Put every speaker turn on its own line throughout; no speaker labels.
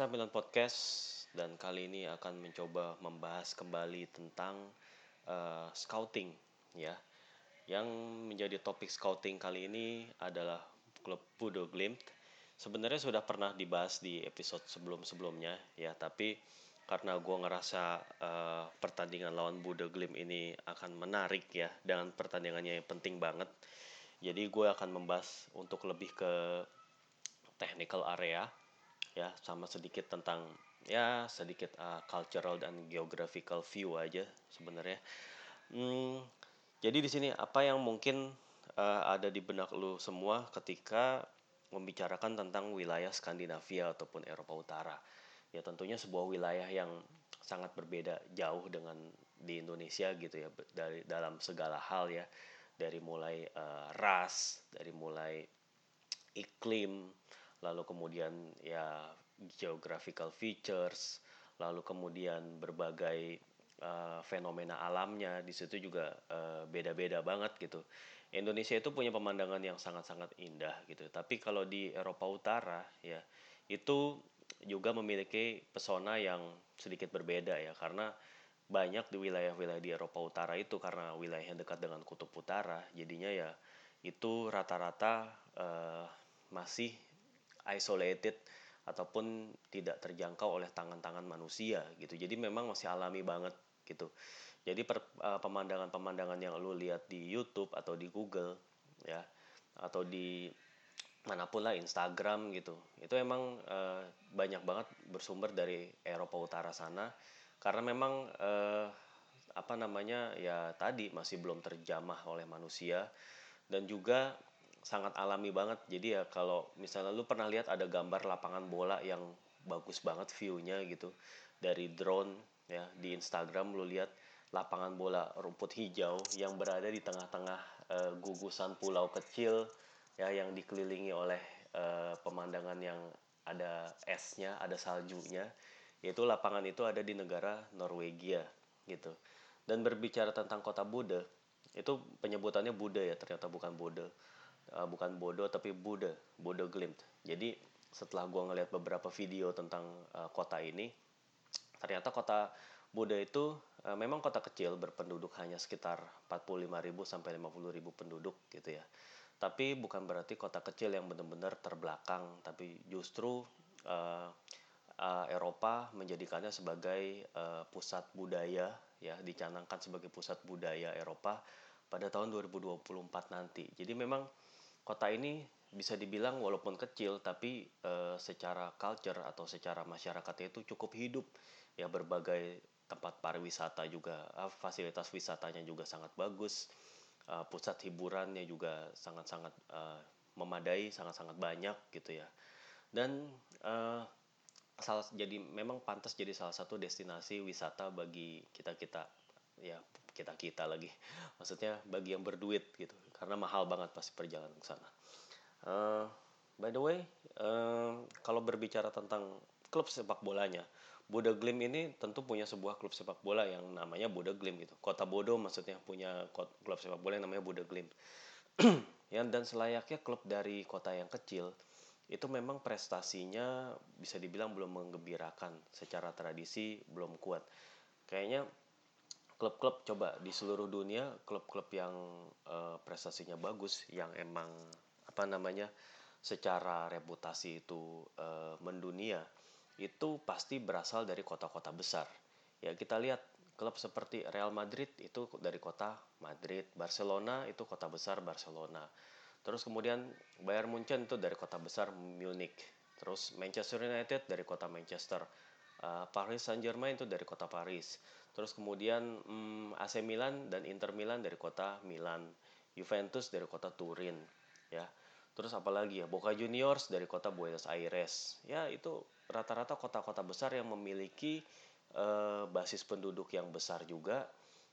K9 Podcast dan kali ini akan mencoba membahas kembali tentang uh, scouting ya. Yang menjadi topik scouting kali ini adalah klub Budo Glimt. Sebenarnya sudah pernah dibahas di episode sebelum-sebelumnya ya, tapi karena gue ngerasa uh, pertandingan lawan Budo Glimt ini akan menarik ya dengan pertandingannya yang penting banget. Jadi gue akan membahas untuk lebih ke technical area ya sama sedikit tentang ya sedikit uh, cultural dan geographical view aja sebenarnya. Hmm, jadi di sini apa yang mungkin uh, ada di benak lu semua ketika membicarakan tentang wilayah Skandinavia ataupun Eropa Utara. Ya tentunya sebuah wilayah yang sangat berbeda jauh dengan di Indonesia gitu ya dari dalam segala hal ya dari mulai uh, ras, dari mulai iklim, lalu kemudian ya geographical features, lalu kemudian berbagai uh, fenomena alamnya di situ juga uh, beda-beda banget gitu. Indonesia itu punya pemandangan yang sangat-sangat indah gitu. Tapi kalau di Eropa Utara ya itu juga memiliki pesona yang sedikit berbeda ya karena banyak di wilayah-wilayah di Eropa Utara itu karena wilayah yang dekat dengan kutub utara jadinya ya itu rata-rata uh, masih isolated ataupun tidak terjangkau oleh tangan-tangan manusia gitu. Jadi memang masih alami banget gitu. Jadi eh, pemandangan-pemandangan yang lu lihat di YouTube atau di Google ya atau di mana pun lah Instagram gitu. Itu emang uh, banyak banget bersumber dari Eropa Utara sana karena memang uh, apa namanya ya tadi masih belum terjamah oleh manusia dan juga sangat alami banget. Jadi ya kalau misalnya lu pernah lihat ada gambar lapangan bola yang bagus banget viewnya gitu. Dari drone ya di Instagram lu lihat lapangan bola rumput hijau yang berada di tengah-tengah uh, gugusan pulau kecil ya yang dikelilingi oleh uh, pemandangan yang ada esnya ada saljunya. Yaitu lapangan itu ada di negara Norwegia gitu. Dan berbicara tentang kota Bude itu penyebutannya Bude ya ternyata bukan Bode uh, bukan bodoh tapi Bude Bude Glimt. Jadi setelah gue ngeliat beberapa video tentang uh, kota ini ternyata kota Bude itu uh, memang kota kecil berpenduduk hanya sekitar 45.000 sampai 50.000 penduduk gitu ya. Tapi bukan berarti kota kecil yang benar-benar terbelakang tapi justru uh, uh, Eropa menjadikannya sebagai uh, pusat budaya ya dicanangkan sebagai pusat budaya Eropa pada tahun 2024 nanti. Jadi memang kota ini bisa dibilang walaupun kecil tapi e, secara culture atau secara masyarakatnya itu cukup hidup. Ya berbagai tempat pariwisata juga fasilitas wisatanya juga sangat bagus. E, pusat hiburannya juga sangat-sangat e, memadai sangat-sangat banyak gitu ya. Dan e, salah jadi memang pantas jadi salah satu destinasi wisata bagi kita kita ya kita kita lagi. Maksudnya bagi yang berduit gitu karena mahal banget pasti perjalanan ke sana uh, by the way uh, kalau berbicara tentang klub sepak bolanya Bodo Glim ini tentu punya sebuah klub sepak bola yang namanya Bodo Glim gitu. Kota Bodo maksudnya punya klub sepak bola yang namanya Bodo Glim. ya, dan selayaknya klub dari kota yang kecil itu memang prestasinya bisa dibilang belum menggembirakan secara tradisi belum kuat. Kayaknya klub-klub coba di seluruh dunia klub-klub yang uh, prestasinya bagus yang emang apa namanya secara reputasi itu uh, mendunia itu pasti berasal dari kota-kota besar. Ya kita lihat klub seperti Real Madrid itu dari kota Madrid Barcelona itu kota besar Barcelona. Terus kemudian Bayern Munchen itu dari kota besar Munich. Terus Manchester United dari kota Manchester. Uh, Paris Saint Germain itu dari kota Paris Terus kemudian hmm, AC Milan dan Inter Milan dari kota Milan, Juventus dari kota Turin, ya. Terus apalagi ya Boca Juniors dari kota Buenos Aires. Ya itu rata-rata kota-kota besar yang memiliki uh, basis penduduk yang besar juga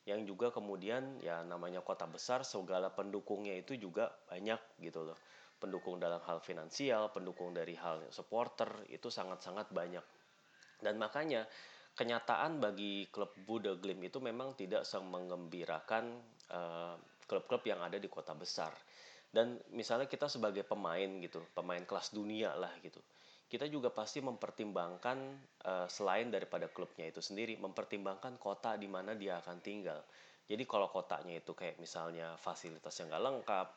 yang juga kemudian ya namanya kota besar segala pendukungnya itu juga banyak gitu loh. Pendukung dalam hal finansial, pendukung dari hal supporter itu sangat-sangat banyak. Dan makanya kenyataan bagi klub Buda Glim itu memang tidak mengembirakan uh, klub-klub yang ada di kota besar. Dan misalnya kita sebagai pemain gitu, pemain kelas dunia lah gitu. kita juga pasti mempertimbangkan uh, selain daripada klubnya itu sendiri, mempertimbangkan kota di mana dia akan tinggal. Jadi kalau kotanya itu kayak misalnya fasilitas yang nggak lengkap,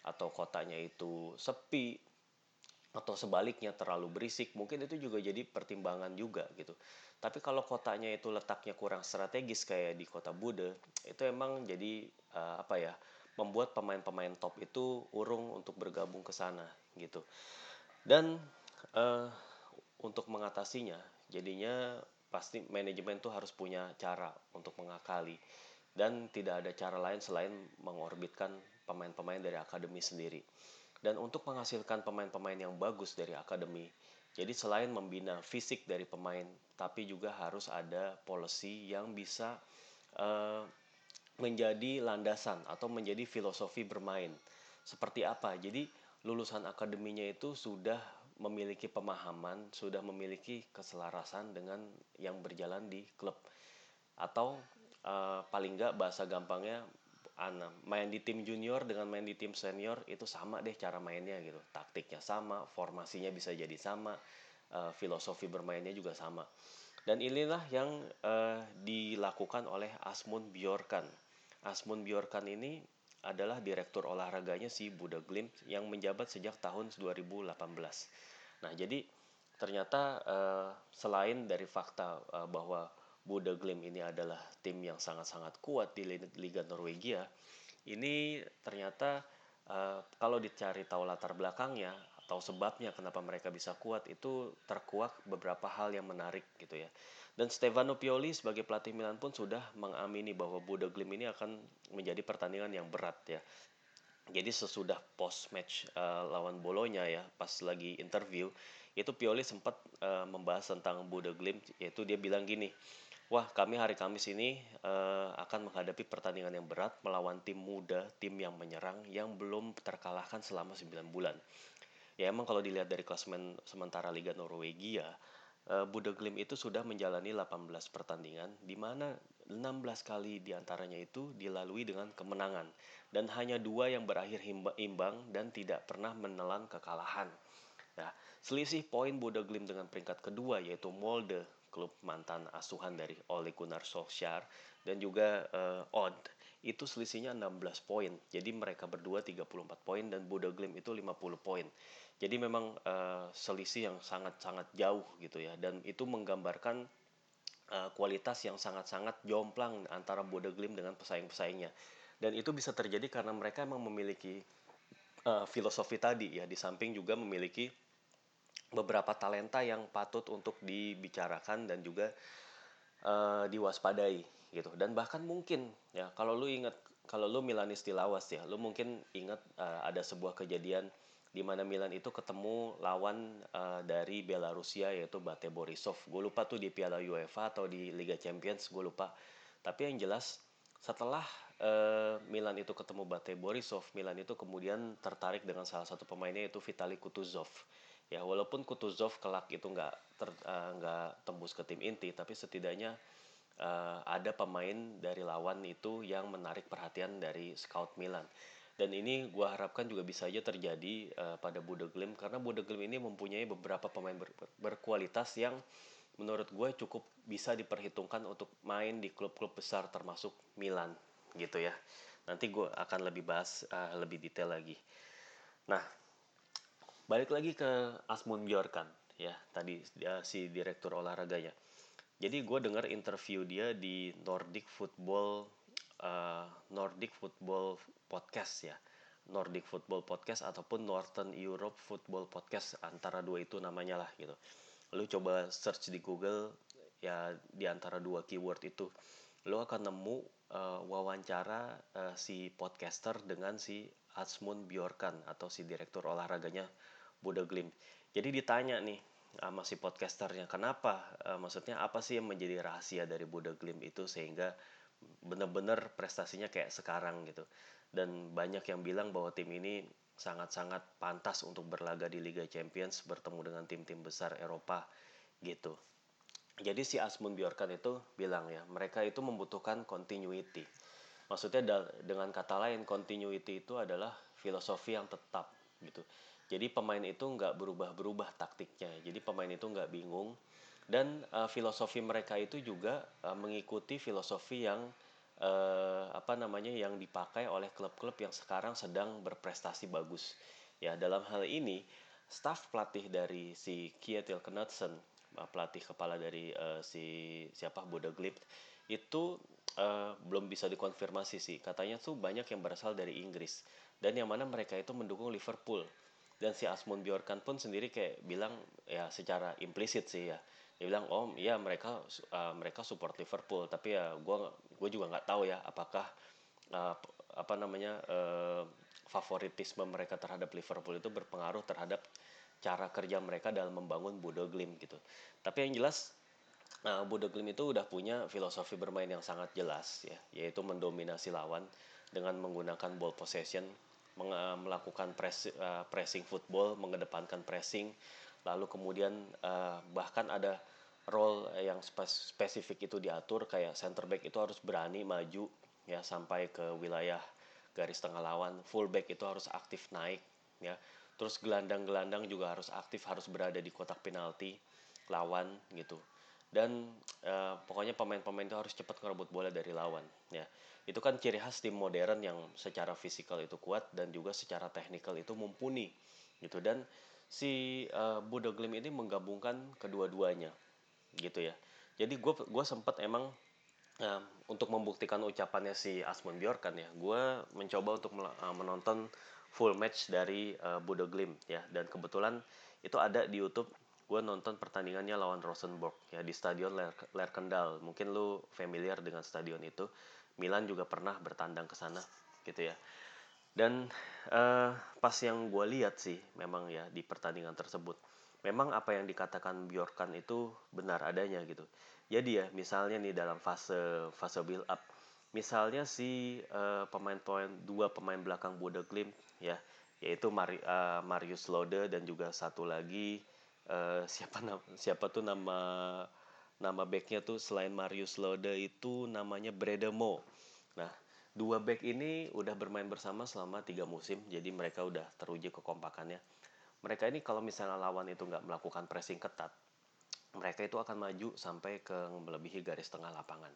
atau kotanya itu sepi, atau sebaliknya terlalu berisik, mungkin itu juga jadi pertimbangan juga gitu. Tapi kalau kotanya itu letaknya kurang strategis kayak di kota Bude, itu emang jadi uh, apa ya, membuat pemain-pemain top itu urung untuk bergabung ke sana gitu. Dan uh, untuk mengatasinya jadinya pasti manajemen tuh harus punya cara untuk mengakali dan tidak ada cara lain selain mengorbitkan pemain-pemain dari akademi sendiri dan untuk menghasilkan pemain-pemain yang bagus dari akademi. Jadi selain membina fisik dari pemain tapi juga harus ada policy yang bisa uh, menjadi landasan atau menjadi filosofi bermain. Seperti apa? Jadi lulusan akademinya itu sudah memiliki pemahaman, sudah memiliki keselarasan dengan yang berjalan di klub. Atau uh, paling nggak bahasa gampangnya main di tim junior dengan main di tim senior itu sama deh cara mainnya gitu. Taktiknya sama, formasinya bisa jadi sama, uh, filosofi bermainnya juga sama. Dan inilah yang uh, dilakukan oleh Asmund Bjorkan. Asmund Bjorkan ini adalah direktur olahraganya si Buda Glimt yang menjabat sejak tahun 2018. Nah, jadi ternyata uh, selain dari fakta uh, bahwa Bodø Glimt ini adalah tim yang sangat-sangat kuat di Liga Norwegia, ini ternyata uh, kalau dicari tahu latar belakangnya atau sebabnya kenapa mereka bisa kuat itu terkuak beberapa hal yang menarik gitu ya. Dan Stefano Pioli sebagai pelatih Milan pun sudah mengamini bahwa Bodø Glimt ini akan menjadi pertandingan yang berat ya jadi sesudah post match uh, lawan Bolonya ya pas lagi interview itu Pioli sempat uh, membahas tentang Buda Glimt yaitu dia bilang gini wah kami hari Kamis ini uh, akan menghadapi pertandingan yang berat melawan tim muda tim yang menyerang yang belum terkalahkan selama 9 bulan ya emang kalau dilihat dari klasemen sementara Liga Norwegia uh, Buda Glimt itu sudah menjalani 18 pertandingan di mana 16 kali di antaranya itu dilalui dengan kemenangan dan hanya dua yang berakhir imbang dan tidak pernah menelan kekalahan. Nah, selisih poin Bodo Glimt dengan peringkat kedua yaitu Molde, klub mantan asuhan dari Ole Gunnar Solskjaer dan juga uh, Odd itu selisihnya 16 poin. Jadi mereka berdua 34 poin dan Bodo Glimt itu 50 poin. Jadi memang uh, selisih yang sangat-sangat jauh gitu ya dan itu menggambarkan uh, kualitas yang sangat-sangat jomplang antara Bodo Glimt dengan pesaing-pesaingnya dan itu bisa terjadi karena mereka memang memiliki uh, filosofi tadi ya di samping juga memiliki beberapa talenta yang patut untuk dibicarakan dan juga uh, diwaspadai gitu dan bahkan mungkin ya kalau lu ingat kalau lu Milanis di Lawas ya lu mungkin ingat uh, ada sebuah kejadian di mana Milan itu ketemu lawan uh, dari Belarusia yaitu Bate Borisov. Gue lupa tuh di Piala UEFA atau di Liga Champions, gue lupa. Tapi yang jelas setelah uh, Milan itu ketemu Bate Borisov, Milan itu kemudian tertarik dengan salah satu pemainnya yaitu Vitali Kutuzov. Ya walaupun Kutuzov kelak itu nggak uh, nggak tembus ke tim inti, tapi setidaknya uh, ada pemain dari lawan itu yang menarik perhatian dari scout Milan. Dan ini gue harapkan juga bisa aja terjadi uh, pada Budeglim karena Budeglim ini mempunyai beberapa pemain ber berkualitas yang menurut gue cukup bisa diperhitungkan untuk main di klub-klub besar termasuk Milan gitu ya. Nanti gue akan lebih bahas uh, lebih detail lagi. Nah, balik lagi ke Asmund Bjorkan ya tadi dia si direktur olahraganya. Jadi gue dengar interview dia di Nordic Football uh, Nordic Football Podcast ya. Nordic Football Podcast ataupun Northern Europe Football Podcast antara dua itu namanya lah gitu. Lu coba search di Google ya di antara dua keyword itu lo akan nemu uh, wawancara uh, si podcaster dengan si Asmund Bjorkan atau si direktur olahraganya Buda Glim. Jadi ditanya nih sama si podcasternya, kenapa? Uh, maksudnya apa sih yang menjadi rahasia dari Buda Glim itu sehingga benar-benar prestasinya kayak sekarang gitu. Dan banyak yang bilang bahwa tim ini sangat-sangat pantas untuk berlaga di Liga Champions bertemu dengan tim-tim besar Eropa gitu. Jadi si Asmund Bjorkan itu bilang ya, mereka itu membutuhkan continuity. Maksudnya dengan kata lain, continuity itu adalah filosofi yang tetap. gitu. Jadi pemain itu nggak berubah-berubah taktiknya. Jadi pemain itu nggak bingung dan uh, filosofi mereka itu juga uh, mengikuti filosofi yang uh, apa namanya yang dipakai oleh klub-klub yang sekarang sedang berprestasi bagus. Ya dalam hal ini staff pelatih dari si Kjetil Knudsen pelatih kepala dari uh, si siapa Bodo Glimt itu uh, belum bisa dikonfirmasi sih katanya tuh banyak yang berasal dari Inggris dan yang mana mereka itu mendukung Liverpool dan si Asmund Bjorkan pun sendiri kayak bilang ya secara implisit sih ya dia bilang oh iya mereka uh, mereka support Liverpool tapi ya gue gue juga nggak tahu ya apakah uh, apa namanya uh, favoritisme mereka terhadap Liverpool itu berpengaruh terhadap cara kerja mereka dalam membangun Bodo Glimt gitu. Tapi yang jelas Nah, Bodo Glimt itu udah punya filosofi bermain yang sangat jelas ya, yaitu mendominasi lawan dengan menggunakan ball possession, melakukan press, uh, pressing football, mengedepankan pressing, lalu kemudian uh, bahkan ada role yang spesifik itu diatur kayak center back itu harus berani maju ya sampai ke wilayah garis tengah lawan, fullback itu harus aktif naik ya. Terus gelandang-gelandang juga harus aktif harus berada di kotak penalti lawan gitu. Dan uh, pokoknya pemain-pemain itu harus cepat ngerebut bola dari lawan ya itu kan ciri khas tim modern yang secara fisikal itu kuat dan juga secara teknikal itu mumpuni gitu. Dan si uh, Bodo Glimt ini menggabungkan kedua-duanya gitu ya. Jadi gue gue sempat emang uh, untuk membuktikan ucapannya si Asmund Bjorkan ya gue mencoba untuk uh, menonton full match dari uh, Bodo Glimt ya. Dan kebetulan itu ada di YouTube gue nonton pertandingannya lawan Rosenborg ya di stadion Ler Lerkendal. Mungkin lu familiar dengan stadion itu Milan juga pernah bertandang ke sana gitu ya. Dan uh, pas yang gue lihat sih memang ya di pertandingan tersebut memang apa yang dikatakan Bjorkan itu benar adanya gitu. Jadi ya misalnya nih dalam fase fase build up misalnya si uh, pemain-pemain dua pemain belakang Bodo Glimt ya yaitu Mari, uh, Marius Lode dan juga satu lagi uh, siapa siapa tuh nama nama backnya tuh selain Marius Lode itu namanya Bredemo nah dua back ini udah bermain bersama selama tiga musim jadi mereka udah teruji kekompakannya. Mereka ini kalau misalnya lawan itu nggak melakukan pressing ketat mereka itu akan maju sampai ke melebihi garis tengah lapangan.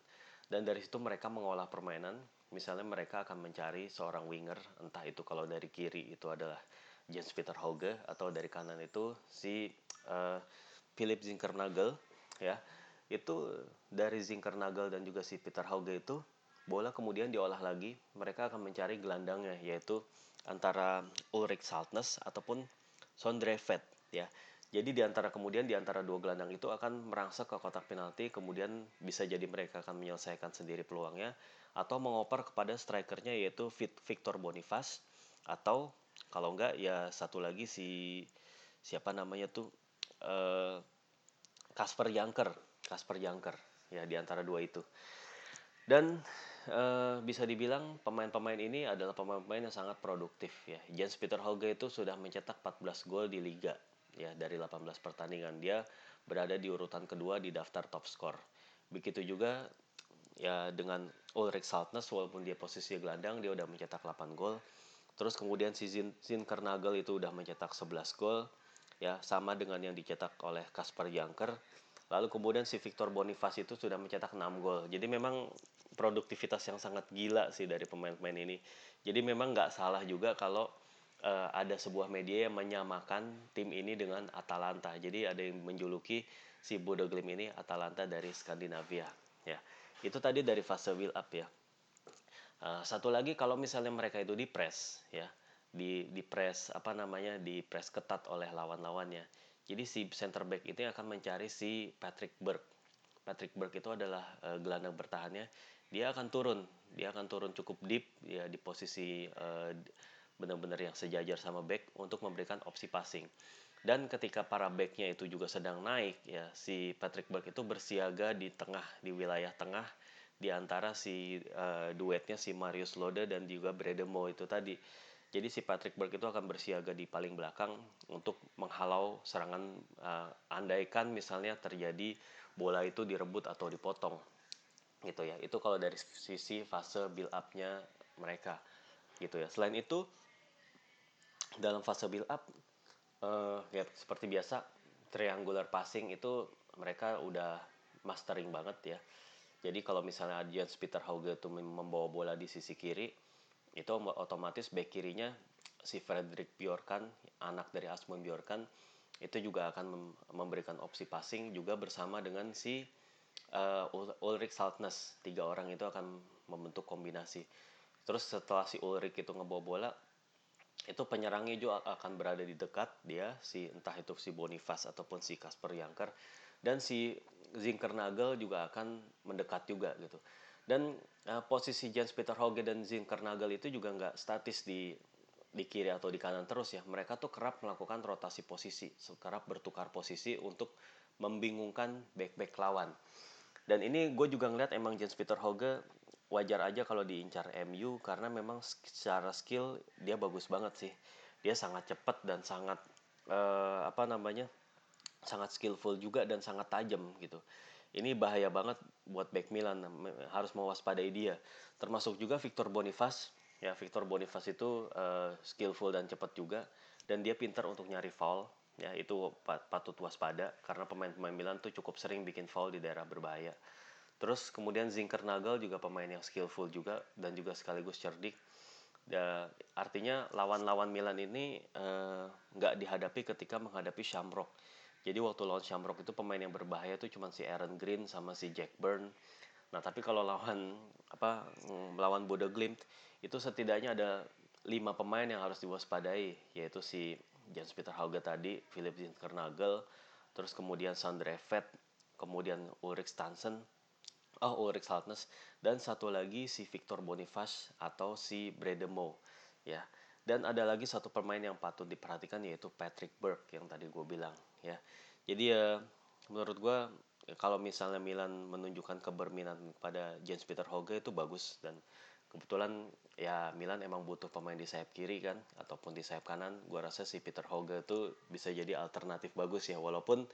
Dan dari situ mereka mengolah permainan. Misalnya mereka akan mencari seorang winger entah itu kalau dari kiri itu adalah Jens Peter Hauge atau dari kanan itu si uh, Philip Zinkernagel ya itu dari Zinkernagel dan juga si Peter Hauge itu bola kemudian diolah lagi. Mereka akan mencari gelandangnya yaitu antara Ulrich Saltnes ataupun Sondre Vet ya. Jadi di antara kemudian di antara dua gelandang itu akan merangsek ke kotak penalti, kemudian bisa jadi mereka akan menyelesaikan sendiri peluangnya atau mengoper kepada strikernya yaitu Victor Boniface atau kalau enggak ya satu lagi si siapa namanya tuh Kasper uh, Janker, Kasper Janker ya di antara dua itu. Dan uh, bisa dibilang pemain-pemain ini adalah pemain-pemain yang sangat produktif ya. Jens Peter Hauge itu sudah mencetak 14 gol di liga ya dari 18 pertandingan dia berada di urutan kedua di daftar top skor. Begitu juga ya dengan Ulrich Saltnes walaupun dia posisi gelandang dia udah mencetak 8 gol. Terus kemudian si Zin, Zin Kernagel itu udah mencetak 11 gol ya sama dengan yang dicetak oleh Kasper Janker. Lalu kemudian si Victor Boniface itu sudah mencetak 6 gol. Jadi memang produktivitas yang sangat gila sih dari pemain-pemain ini. Jadi memang nggak salah juga kalau uh, ada sebuah media yang menyamakan tim ini dengan Atalanta. Jadi ada yang menjuluki si Bodo Glimt ini Atalanta dari Skandinavia. Ya, itu tadi dari fase build up ya. Uh, satu lagi kalau misalnya mereka itu di press ya, di di press apa namanya di press ketat oleh lawan-lawannya. Jadi si center back itu akan mencari si Patrick Burke. Patrick Burke itu adalah uh, gelandang bertahannya. Dia akan turun, dia akan turun cukup deep ya di posisi uh, benar-benar yang sejajar sama back untuk memberikan opsi passing. Dan ketika para backnya itu juga sedang naik, ya si Patrick Burke itu bersiaga di tengah, di wilayah tengah, di antara si uh, duetnya si Marius Lode dan juga Bredemo itu tadi. Jadi si Patrick Burke itu akan bersiaga di paling belakang untuk menghalau serangan uh, andaikan misalnya terjadi bola itu direbut atau dipotong gitu ya. Itu kalau dari sisi fase build up-nya mereka gitu ya. Selain itu dalam fase build up uh, ya seperti biasa triangular passing itu mereka udah mastering banget ya jadi kalau misalnya Jens Peter Hauge itu membawa bola di sisi kiri itu otomatis back kirinya si Frederick Bjorkan anak dari Asmund Bjorkan itu juga akan memberikan opsi passing juga bersama dengan si uh, Ulrich Saltnes tiga orang itu akan membentuk kombinasi. Terus setelah si Ulrich itu ngebawa bola itu penyerangnya juga akan berada di dekat dia si entah itu si Boniface ataupun si Kasper Janker. Dan si Zinkernagel juga akan mendekat juga gitu dan uh, posisi Jens Peter Hauge dan Zinkernagel itu juga nggak statis di di kiri atau di kanan terus ya. Mereka tuh kerap melakukan rotasi posisi kerap bertukar posisi untuk membingungkan back-back lawan. Dan ini gue juga ngeliat emang James Peter Hoge wajar aja kalau diincar MU karena memang secara skill dia bagus banget sih. Dia sangat cepat dan sangat uh, apa namanya sangat skillful juga dan sangat tajam gitu ini bahaya banget buat back Milan harus mewaspadai dia. Termasuk juga Victor Boniface. Ya Victor Boniface itu uh, skillful dan cepat juga. Dan dia pintar untuk nyari foul. Ya itu patut waspada. Karena pemain-pemain Milan tuh cukup sering bikin foul di daerah berbahaya. Terus kemudian Zinkernagel juga pemain yang skillful juga dan juga sekaligus cerdik. Ya, artinya lawan-lawan Milan ini eh, nggak uh, dihadapi ketika menghadapi Shamrock jadi waktu lawan Shamrock itu pemain yang berbahaya tuh cuma si Aaron Green sama si Jack Byrne nah tapi kalau lawan apa melawan Bodo Glimt itu setidaknya ada lima pemain yang harus diwaspadai yaitu si Jens Peter Hauge tadi, Philip Zinkernagel, terus kemudian Sandre Vet, kemudian Ulrich Stansen, oh Ulrich Saltnes, dan satu lagi si Victor Boniface atau si Bredemo ya. Dan ada lagi satu pemain yang patut diperhatikan yaitu Patrick Burke yang tadi gue bilang ya. Jadi ya menurut gue kalau misalnya Milan menunjukkan keberminatan pada Jens Peter Hauge itu bagus. Dan kebetulan ya Milan emang butuh pemain di sayap kiri kan ataupun di sayap kanan. Gue rasa si Peter Hoge itu bisa jadi alternatif bagus ya. Walaupun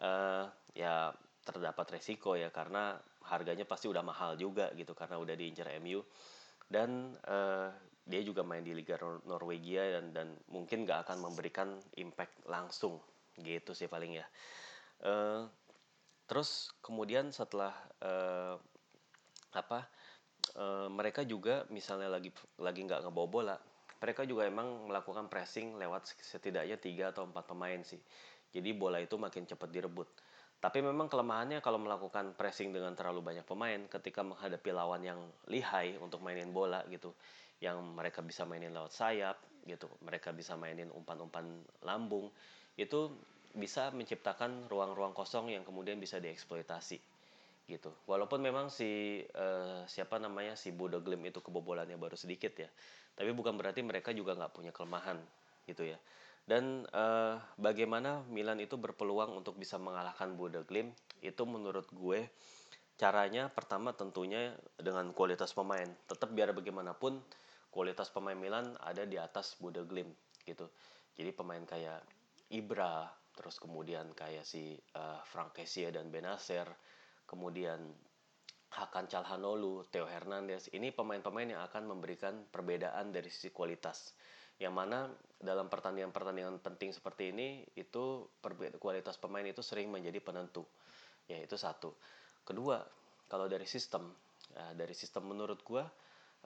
uh, ya terdapat resiko ya karena harganya pasti udah mahal juga gitu karena udah diincar MU dan uh, dia juga main di Liga Nor Norwegia dan dan mungkin gak akan memberikan impact langsung gitu sih paling ya. Uh, terus kemudian setelah uh, apa uh, mereka juga misalnya lagi lagi nggak ngebawa bola mereka juga emang melakukan pressing lewat setidaknya tiga atau empat pemain sih. Jadi bola itu makin cepat direbut. Tapi memang kelemahannya kalau melakukan pressing dengan terlalu banyak pemain ketika menghadapi lawan yang lihai untuk mainin bola gitu yang mereka bisa mainin lewat sayap gitu mereka bisa mainin umpan-umpan lambung itu bisa menciptakan ruang-ruang kosong yang kemudian bisa dieksploitasi gitu. Walaupun memang si uh, siapa namanya si Bodo Glim itu kebobolannya baru sedikit ya, tapi bukan berarti mereka juga nggak punya kelemahan gitu ya. Dan uh, bagaimana Milan itu berpeluang untuk bisa mengalahkan Bodo Glim itu menurut gue caranya pertama tentunya dengan kualitas pemain. Tetap biar bagaimanapun kualitas pemain Milan ada di atas Bodo Glim gitu. Jadi pemain kayak Ibra, terus kemudian kayak si uh, Frank dan Benacer kemudian Hakan Calhanoglu, Theo Hernandez, ini pemain-pemain yang akan memberikan perbedaan dari sisi kualitas. Yang mana dalam pertandingan-pertandingan penting seperti ini, itu kualitas pemain itu sering menjadi penentu. Ya, itu satu. Kedua, kalau dari sistem, ya, dari sistem menurut gue,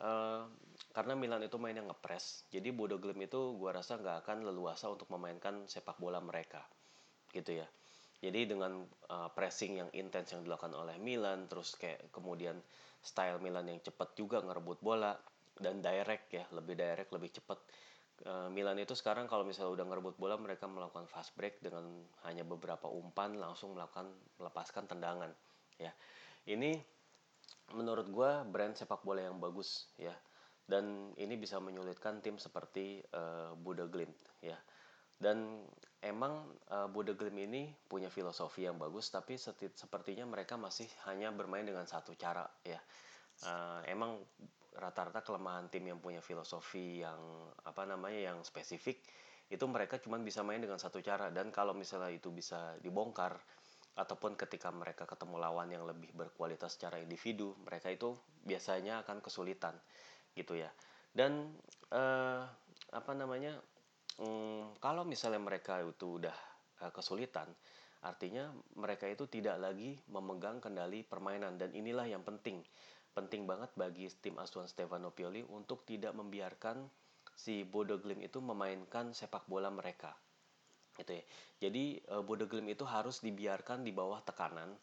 uh, karena Milan itu main yang ngepres, jadi Bodo Glim itu gue rasa nggak akan leluasa untuk memainkan sepak bola mereka, gitu ya jadi dengan uh, pressing yang intens yang dilakukan oleh Milan, terus kayak kemudian style Milan yang cepat juga ngerebut bola dan direct ya, lebih direct, lebih cepat. Uh, Milan itu sekarang kalau misalnya udah ngerebut bola mereka melakukan fast break dengan hanya beberapa umpan langsung melakukan melepaskan tendangan ya. Ini menurut gue brand sepak bola yang bagus ya. Dan ini bisa menyulitkan tim seperti uh, Buda Glimt ya. Dan emang uh, Buddha Glim ini punya filosofi yang bagus tapi sepertinya mereka masih hanya bermain dengan satu cara ya. Uh, emang rata-rata kelemahan tim yang punya filosofi yang apa namanya yang spesifik itu mereka cuma bisa main dengan satu cara. Dan kalau misalnya itu bisa dibongkar ataupun ketika mereka ketemu lawan yang lebih berkualitas secara individu mereka itu biasanya akan kesulitan gitu ya dan uh, apa namanya hmm, kalau misalnya mereka itu udah uh, kesulitan, artinya mereka itu tidak lagi memegang kendali permainan dan inilah yang penting. Penting banget bagi tim asuhan Stefano Pioli untuk tidak membiarkan si Bodo Glimt itu memainkan sepak bola mereka. Gitu ya. Jadi Bodo Glimt itu harus dibiarkan di bawah tekanan.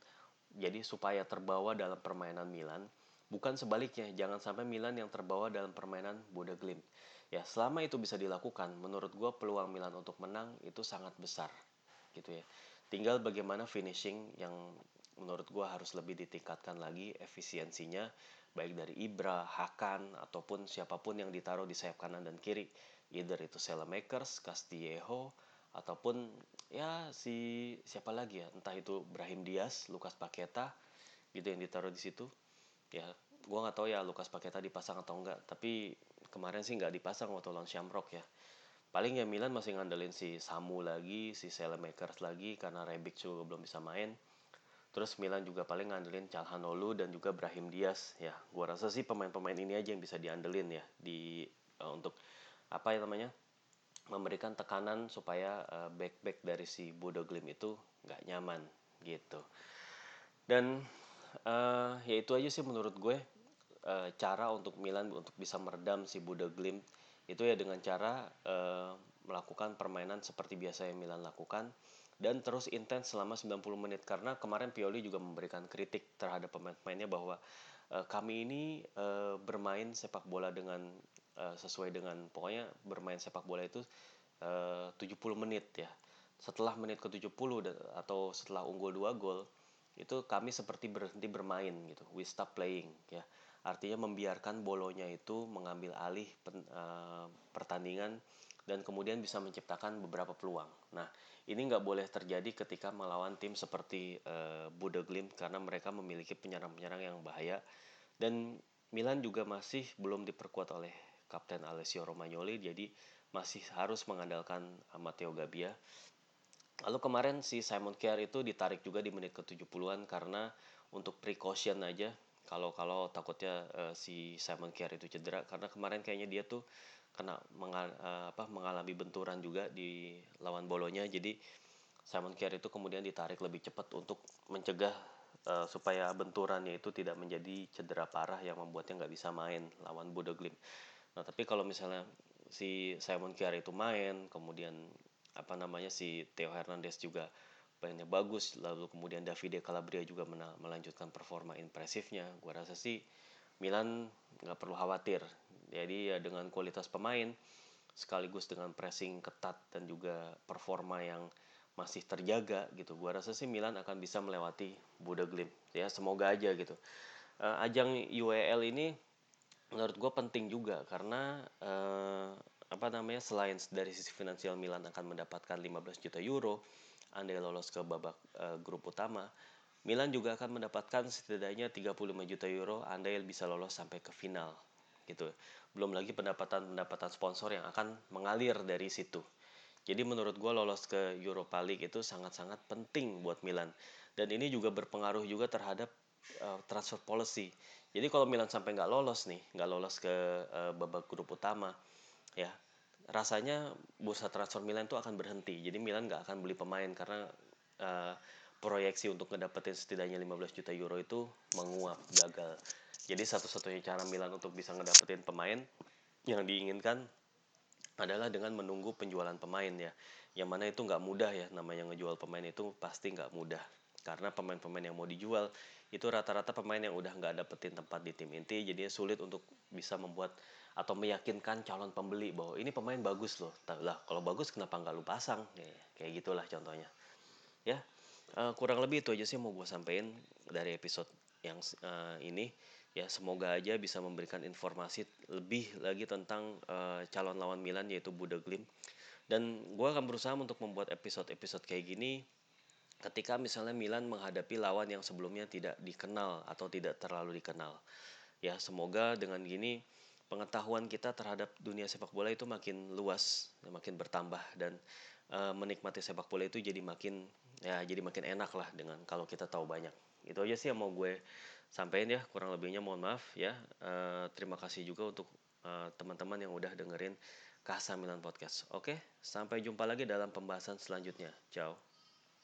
Jadi supaya terbawa dalam permainan Milan, bukan sebaliknya. Jangan sampai Milan yang terbawa dalam permainan Bodo Glimt ya selama itu bisa dilakukan menurut gue peluang Milan untuk menang itu sangat besar gitu ya tinggal bagaimana finishing yang menurut gue harus lebih ditingkatkan lagi efisiensinya baik dari Ibra, Hakan ataupun siapa pun yang ditaruh di sayap kanan dan kiri either itu Selemakers, Castillejo ataupun ya si siapa lagi ya entah itu Brahim Diaz, Lukas Paketa gitu yang ditaruh di situ. Ya gue nggak tahu ya Lukas Paketa dipasang atau enggak tapi kemarin sih nggak dipasang waktu lawan Shamrock ya. Paling ya Milan masih ngandelin si Samu lagi si Selemakers lagi karena Rebic juga belum bisa main. Terus Milan juga paling ngandelin Calhanoglu dan juga Brahim Diaz ya. Gua rasa sih pemain-pemain ini aja yang bisa diandelin ya di uh, untuk apa ya namanya memberikan tekanan supaya uh, back-back dari si Bodo Glimt itu nggak nyaman gitu. Dan uh, ya itu aja sih menurut gue e, cara untuk Milan untuk bisa meredam si Buda Glimt itu ya dengan cara e, melakukan permainan seperti biasa yang Milan lakukan dan terus intens selama 90 menit. Karena kemarin Pioli juga memberikan kritik terhadap pemain-pemainnya bahwa e, kami ini e, bermain sepak bola dengan e, sesuai dengan pokoknya bermain sepak bola itu e, 70 menit ya. Setelah menit ke-70 atau setelah unggul 2 gol itu kami seperti berhenti bermain gitu. We stop playing ya artinya membiarkan bolonya itu mengambil alih pen, uh, pertandingan dan kemudian bisa menciptakan beberapa peluang. Nah, ini nggak boleh terjadi ketika melawan tim seperti uh, Bodo Glimt karena mereka memiliki penyerang-penyerang yang bahaya dan Milan juga masih belum diperkuat oleh Kapten Alessio Romagnoli jadi masih harus mengandalkan Matteo Gabbia. Lalu kemarin si Simon Kjaer itu ditarik juga di menit ke-70-an karena untuk precaution aja kalau kalau takutnya uh, si Simon Kjaer itu cedera karena kemarin kayaknya dia tuh kena mengal, uh, apa mengalami benturan juga di lawan bolonya jadi Simon Kjaer itu kemudian ditarik lebih cepat untuk mencegah uh, supaya benturannya itu tidak menjadi cedera parah yang membuatnya nggak bisa main lawan Bodo. Nah tapi kalau misalnya si Simon Kjaer itu main kemudian apa namanya si Theo Hernandez juga mainnya bagus lalu kemudian Davide Calabria juga melanjutkan performa impresifnya gue rasa sih Milan nggak perlu khawatir. Jadi ya dengan kualitas pemain sekaligus dengan pressing ketat dan juga performa yang masih terjaga gitu gue rasa sih Milan akan bisa melewati Buda Glimt. Ya semoga aja gitu. Uh, ajang UEL ini menurut gue penting juga karena uh, apa namanya selain dari sisi finansial Milan akan mendapatkan 15 juta euro andai lolos ke babak uh, grup utama, Milan juga akan mendapatkan setidaknya 35 juta euro andai bisa lolos sampai ke final gitu. Belum lagi pendapatan-pendapatan sponsor yang akan mengalir dari situ. Jadi menurut gue lolos ke Europa League itu sangat-sangat penting buat Milan. Dan ini juga berpengaruh juga terhadap uh, transfer policy. Jadi kalau Milan sampai nggak lolos nih, nggak lolos ke uh, babak grup utama, ya rasanya bursa transfer Milan itu akan berhenti. Jadi Milan nggak akan beli pemain karena uh, proyeksi untuk ngedapetin setidaknya 15 juta euro itu menguap, gagal. Jadi satu-satunya cara Milan untuk bisa ngedapetin pemain yang diinginkan adalah dengan menunggu penjualan pemain ya. Yang mana itu nggak mudah ya, namanya ngejual pemain itu pasti nggak mudah. Karena pemain-pemain yang mau dijual itu rata-rata pemain yang udah nggak dapetin tempat di tim inti, jadinya sulit untuk bisa membuat atau meyakinkan calon pembeli bahwa ini pemain bagus loh. Lah kalau bagus kenapa nggak lu pasang? Ya, kayak gitulah contohnya. Ya uh, kurang lebih itu aja sih mau gue sampaikan dari episode yang uh, ini. Ya semoga aja bisa memberikan informasi lebih lagi tentang uh, calon lawan Milan yaitu Buda Glim. Dan gue akan berusaha untuk membuat episode-episode kayak gini ketika misalnya Milan menghadapi lawan yang sebelumnya tidak dikenal atau tidak terlalu dikenal. Ya semoga dengan gini pengetahuan kita terhadap dunia sepak bola itu makin luas, makin bertambah dan uh, menikmati sepak bola itu jadi makin ya jadi makin enak lah dengan kalau kita tahu banyak. Itu aja sih yang mau gue sampaikan ya, kurang lebihnya mohon maaf ya. Uh, terima kasih juga untuk uh, teman-teman yang udah dengerin Kasamilan Podcast. Oke, sampai jumpa lagi dalam pembahasan selanjutnya. Ciao.